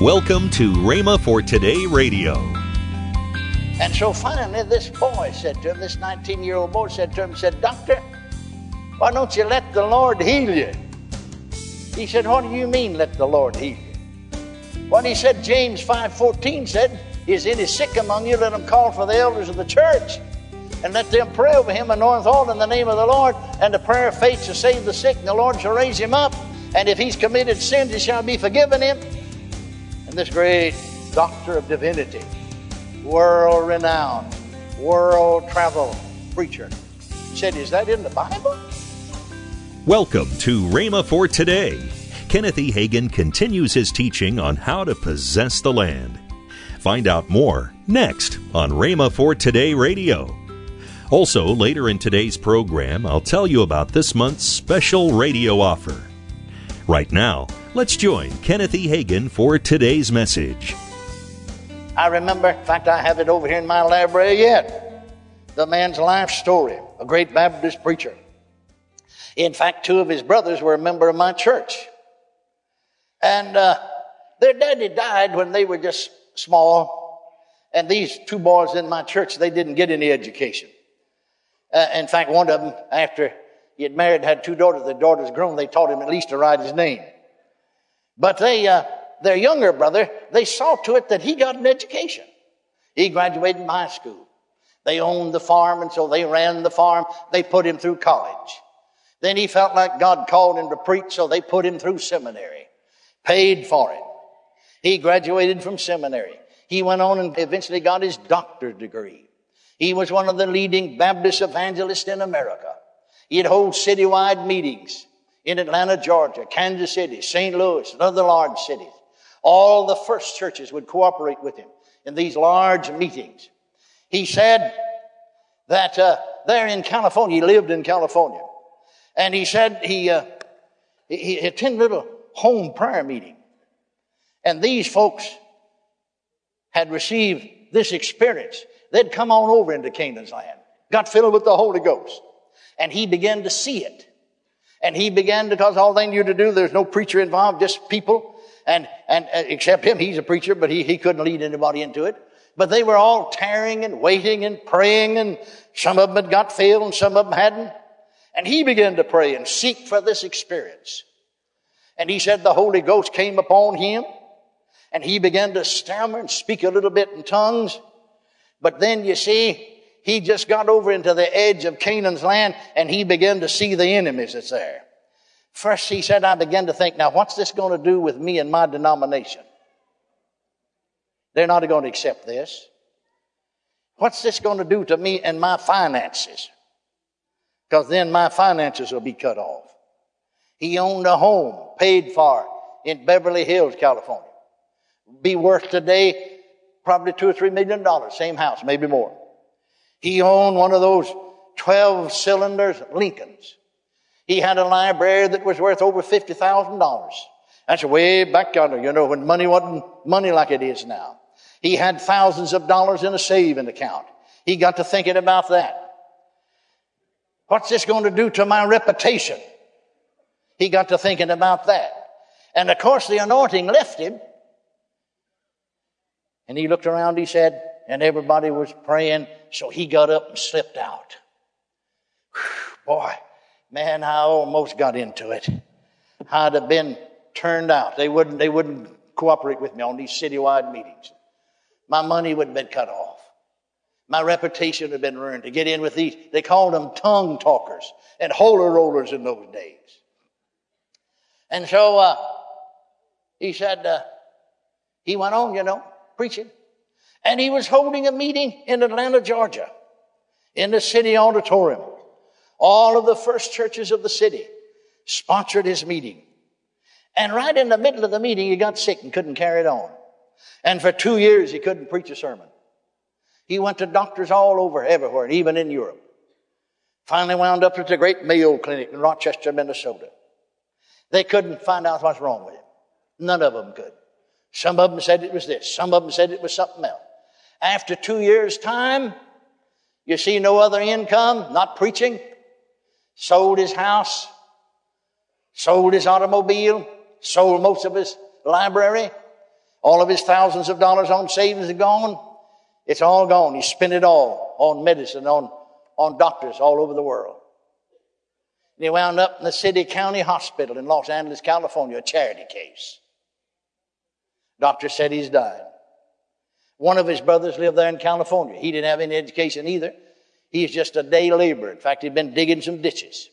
Welcome to Rhema for Today Radio. And so finally, this boy said to him, this 19 year old boy said to him, said, Doctor, why don't you let the Lord heal you? He said, What do you mean, let the Lord heal you? Well, he said, James 5.14 said, Is any sick among you? Let him call for the elders of the church and let them pray over him, anoint all in the name of the Lord, and the prayer of faith shall save the sick, and the Lord shall raise him up. And if he's committed sins, it shall be forgiven him and this great doctor of divinity, world renowned, world travel preacher, said, Is that in the Bible? Welcome to Rhema for Today. Kenneth E. Hagin continues his teaching on how to possess the land. Find out more next on Rhema for Today Radio. Also, later in today's program, I'll tell you about this month's special radio offer. Right now, let's join Kenneth E. Hagin for today's message. I remember, in fact, I have it over here in my library yet. The man's life story, a great Baptist preacher. In fact, two of his brothers were a member of my church. And uh, their daddy died when they were just small. And these two boys in my church, they didn't get any education. Uh, in fact, one of them, after he had married, had two daughters. The daughters grown. They taught him at least to write his name. But they, uh, their younger brother, they saw to it that he got an education. He graduated from high school. They owned the farm, and so they ran the farm. They put him through college. Then he felt like God called him to preach, so they put him through seminary. Paid for it. He graduated from seminary. He went on and eventually got his doctor's degree. He was one of the leading Baptist evangelists in America. He'd hold citywide meetings in Atlanta, Georgia, Kansas City, St. Louis, and other large cities. All the first churches would cooperate with him in these large meetings. He said that uh, there in California, he lived in California, and he said he, uh, he attended a little home prayer meeting. And these folks had received this experience. They'd come on over into Canaan's land, got filled with the Holy Ghost. And he began to see it. And he began to because all they knew to do, there's no preacher involved, just people. And, and uh, except him, he's a preacher, but he, he couldn't lead anybody into it. But they were all tarrying and waiting and praying and some of them had got filled and some of them hadn't. And he began to pray and seek for this experience. And he said the Holy Ghost came upon him and he began to stammer and speak a little bit in tongues. But then you see, he just got over into the edge of Canaan's land and he began to see the enemies that's there. First, he said, I began to think, now what's this going to do with me and my denomination? They're not going to accept this. What's this going to do to me and my finances? Because then my finances will be cut off. He owned a home, paid for in Beverly Hills, California. Be worth today probably two or three million dollars. Same house, maybe more. He owned one of those 12 cylinders Lincolns. He had a library that was worth over $50,000. That's way back yonder, you know, when money wasn't money like it is now. He had thousands of dollars in a saving account. He got to thinking about that. What's this going to do to my reputation? He got to thinking about that. And of course, the anointing left him. And he looked around, he said, and everybody was praying, so he got up and slipped out. Whew, boy, man, I almost got into it. I'd have been turned out. They wouldn't, they wouldn't cooperate with me on these citywide meetings. My money would have been cut off. My reputation would have been ruined to get in with these. They called them tongue talkers and holy rollers in those days. And so, uh, he said, uh, he went on, you know, preaching. And he was holding a meeting in Atlanta, Georgia, in the city auditorium. All of the first churches of the city sponsored his meeting. And right in the middle of the meeting, he got sick and couldn't carry it on. And for two years, he couldn't preach a sermon. He went to doctors all over, everywhere, and even in Europe. Finally wound up at the great Mayo Clinic in Rochester, Minnesota. They couldn't find out what's wrong with him. None of them could. Some of them said it was this. Some of them said it was something else. After two years' time, you see no other income, not preaching, sold his house, sold his automobile, sold most of his library, All of his thousands of dollars on savings are gone. It's all gone. He spent it all on medicine, on, on doctors all over the world. And he wound up in the City County Hospital in Los Angeles, California, a charity case. Doctor said he's died. One of his brothers lived there in California. He didn't have any education either. He's just a day laborer. In fact, he'd been digging some ditches.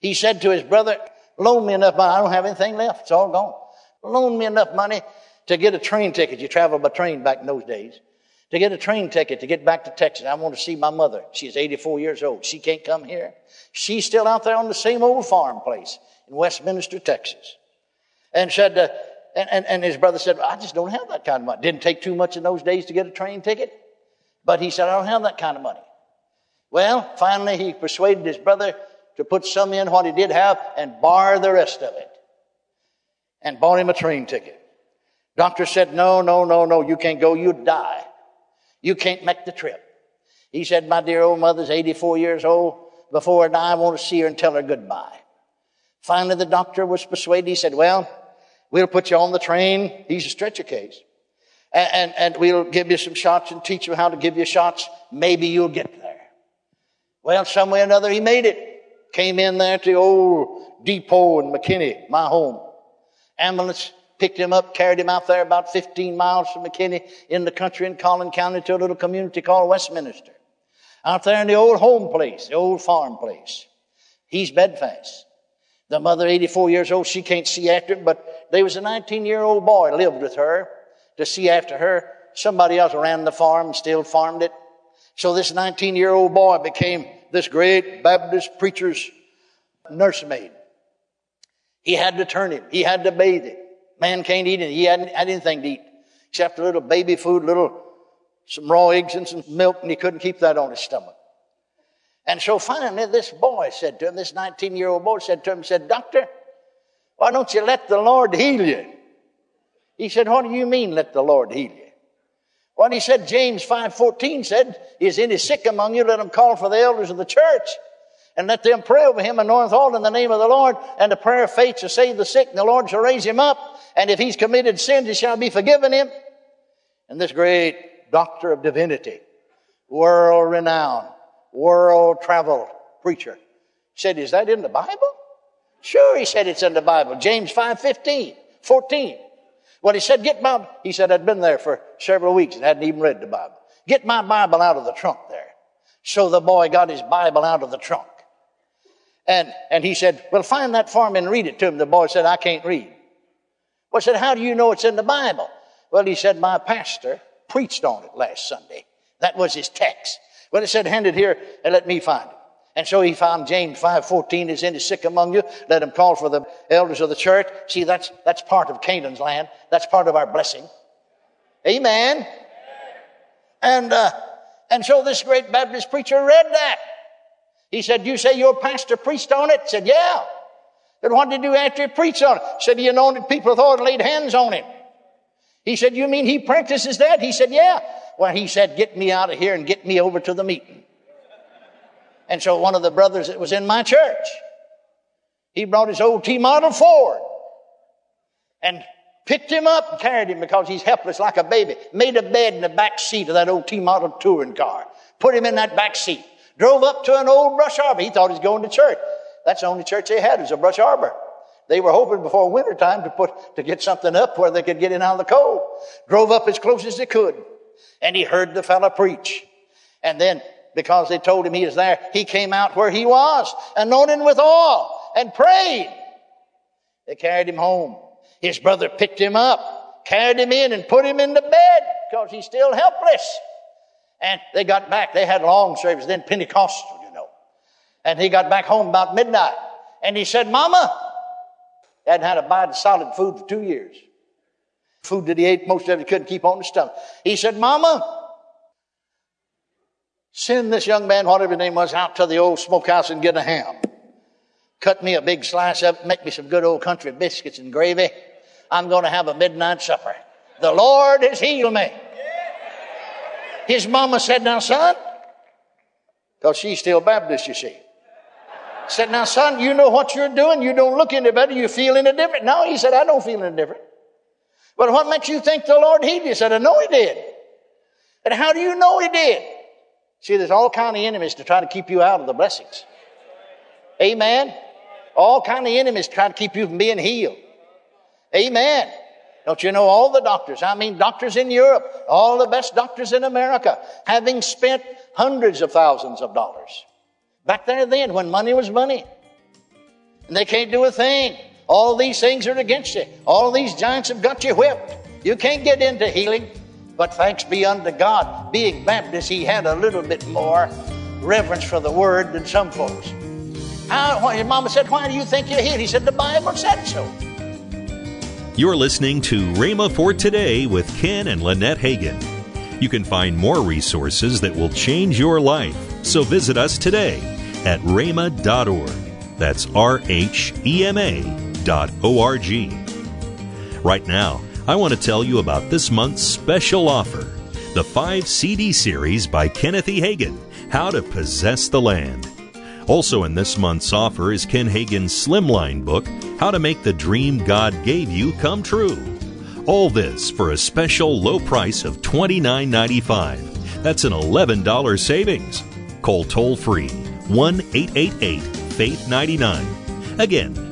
He said to his brother, loan me enough money. I don't have anything left. It's all gone. Loan me enough money to get a train ticket. You traveled by train back in those days. To get a train ticket to get back to Texas. I want to see my mother. She's 84 years old. She can't come here. She's still out there on the same old farm place in Westminster, Texas. And said, uh, and, and, and his brother said, I just don't have that kind of money. Didn't take too much in those days to get a train ticket. But he said, I don't have that kind of money. Well, finally he persuaded his brother to put some in what he did have and borrow the rest of it. And bought him a train ticket. Doctor said, no, no, no, no, you can't go, you'd die. You can't make the trip. He said, my dear old mother's 84 years old. Before I die, I want to see her and tell her goodbye. Finally, the doctor was persuaded. He said, well, we'll put you on the train. He's a stretcher case. And, and, and we'll give you some shots and teach you how to give you shots. Maybe you'll get there. Well, some way or another, he made it. Came in there to the old depot in McKinney, my home. Ambulance picked him up, carried him out there about 15 miles from McKinney in the country in Collin County to a little community called Westminster. Out there in the old home place, the old farm place. He's bedfast. The mother, 84 years old, she can't see after him, but there was a 19 year old boy lived with her to see after her. Somebody else ran the farm, still farmed it. So this 19 year old boy became this great Baptist preacher's nursemaid. He had to turn him. He had to bathe him. Man can't eat it. He hadn't had anything to eat except a little baby food, little some raw eggs and some milk, and he couldn't keep that on his stomach. And so finally, this boy said to him, this 19 year old boy said to him, said, Doctor, why don't you let the Lord heal you? He said, What do you mean, let the Lord heal you? Well, he said, James 5.14 said, Is any sick among you? Let him call for the elders of the church and let them pray over him, anoint all in the name of the Lord, and the prayer of faith shall save the sick, and the Lord shall raise him up and if he's committed sins, it shall be forgiven him. And this great doctor of divinity, world renowned, world traveled preacher said, Is that in the Bible? Sure, he said it's in the Bible. James 5 15, 14. Well, he said, Get my, he said, I'd been there for several weeks and hadn't even read the Bible. Get my Bible out of the trunk there. So the boy got his Bible out of the trunk. And, and he said, Well, find that for me and read it to him. The boy said, I can't read. Well, I said, how do you know it's in the Bible? Well, he said, my pastor preached on it last Sunday. That was his text. Well, he said, hand it here and let me find it. And so he found James 5:14 is any sick among you, let him call for the elders of the church. See, that's that's part of Canaan's land. That's part of our blessing. Amen. And uh, and so this great Baptist preacher read that. He said, "You say your pastor preached on it?" Said, "Yeah." Then what did he do after he preached on it? Said he anointed people with oil and laid hands on him. He said, you mean he practices that? He said, yeah. Well, he said, get me out of here and get me over to the meeting. And so one of the brothers that was in my church, he brought his old T model Ford and picked him up and carried him because he's helpless like a baby. Made a bed in the back seat of that old T model touring car. Put him in that back seat. Drove up to an old brush arbor. He thought he was going to church. That's the only church they had was a brush arbor. They were hoping before wintertime to put, to get something up where they could get in out of the cold. Drove up as close as they could. And he heard the fellow preach. And then, because they told him he was there, he came out where he was, anointed with oil, and prayed. They carried him home. His brother picked him up, carried him in, and put him in the bed because he's still helpless. And they got back. They had long service, then Pentecostal. You know. And he got back home about midnight. And he said, Mama, hadn't had a bite of solid food for two years. Food that he ate, most of it couldn't keep on his stomach. He said, Mama, send this young man, whatever his name was, out to the old smokehouse and get a ham. Cut me a big slice of it, make me some good old country biscuits and gravy. I'm going to have a midnight supper. The Lord has healed me. His mama said, Now, son, because she's still Baptist, you see. Said, now son, you know what you're doing. You don't look any better. You feel any different. No, he said, I don't feel any different. But what makes you think the Lord healed you? I said, I know he did. And how do you know he did? See, there's all kind of enemies to try to keep you out of the blessings. Amen. All kind of enemies try to keep you from being healed. Amen. Don't you know all the doctors? I mean, doctors in Europe, all the best doctors in America, having spent hundreds of thousands of dollars. Back there then, when money was money. And they can't do a thing. All these things are against you. All these giants have got you whipped. You can't get into healing. But thanks be unto God, being Baptist, he had a little bit more reverence for the word than some folks. How, his mama said, Why do you think you're healed? He said, The Bible said so. You're listening to Rhema for Today with Ken and Lynette Hagin. You can find more resources that will change your life. So visit us today at rhema.org. That's R H E M A Right now, I want to tell you about this month's special offer the 5 CD series by Kenneth E. Hagin How to Possess the Land. Also in this month's offer is Ken Hagin's Slimline book, How to Make the Dream God Gave You Come True. All this for a special low price of $29.95. That's an $11 savings. Call toll free 1 888 Faith 99. Again,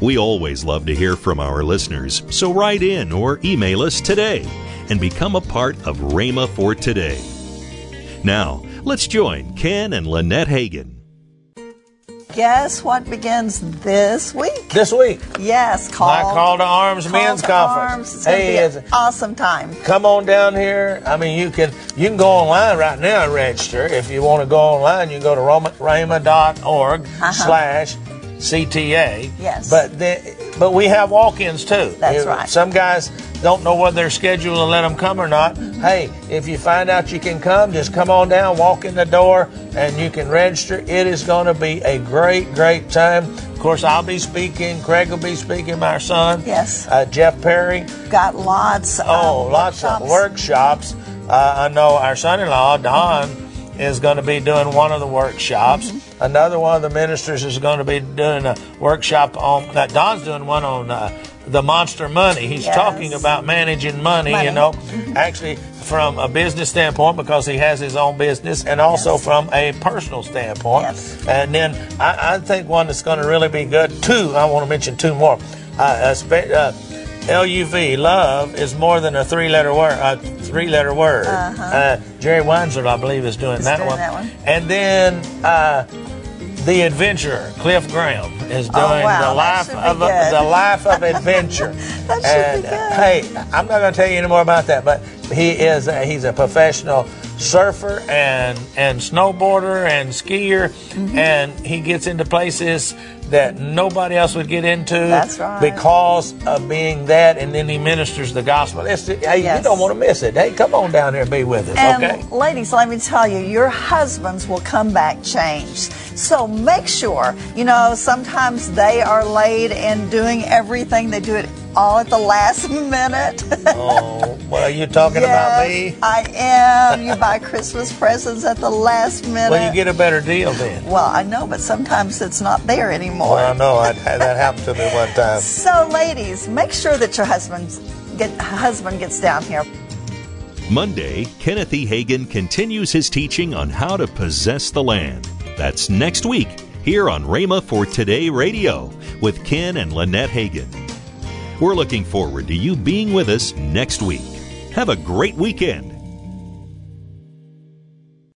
We always love to hear from our listeners, so write in or email us today and become a part of Rhema for Today. Now, let's join Ken and Lynette Hagin guess what begins this week? This week. Yes, call. My call to arms call men's to conference. Arms. It's hey, it's an awesome time. Come on down here. I mean, you can you can go online right now and register. If you want to go online, you can go to rhema.org uh-huh. slash CTA. Yes. But the, but we have walk-ins too. That's right. Some guys don't know whether they're scheduled to let them come or not. Hey, if you find out you can come, just come on down, walk in the door, and you can register. It is going to be a great, great time. Of course, I'll be speaking. Craig will be speaking. My son. Yes. Uh, Jeff Perry. Got lots. Oh, lots workshops. of workshops. Uh, I know our son-in-law Don is going to be doing one of the workshops. Mm-hmm. Another one of the ministers is going to be doing a workshop on that. Don's doing one on uh, the monster money. He's yes. talking about managing money, money. you know, mm-hmm. actually from a business standpoint because he has his own business and also yes. from a personal standpoint. Yes. And then I, I, think one that's going to really be good, two, I want to mention two more. Uh, uh, LUV, love, is more than a three-letter word. A three-letter word. Uh-huh. Uh, Jerry Weinzer, I believe, is doing, that, doing one. that one. And then uh, the Adventurer, Cliff Graham, is oh, doing oh, wow. the life of a, the life of adventure. that and, should be good. hey, I'm not going to tell you any more about that, but he is a, he's a professional surfer and and snowboarder and skier, mm-hmm. and he gets into places that nobody else would get into. That's right. Because of being that, and then he ministers the gospel. It's, hey, yes. you don't want to miss it. Hey, come on down here and be with us, and okay? Ladies, let me tell you, your husbands will come back changed. So make sure, you know, sometimes they are late in doing everything. They do it all at the last minute. oh, well, are you talking yes, about me? I am. You buy Christmas presents at the last minute. Well, you get a better deal then. Well, I know, but sometimes it's not there anymore. Well, I know. I, that happened to me one time. So, ladies, make sure that your husband, get, husband gets down here. Monday, Kenneth E. Hagin continues his teaching on how to possess the land. That's next week here on Rhema for Today Radio with Ken and Lynette Hagin. We're looking forward to you being with us next week. Have a great weekend.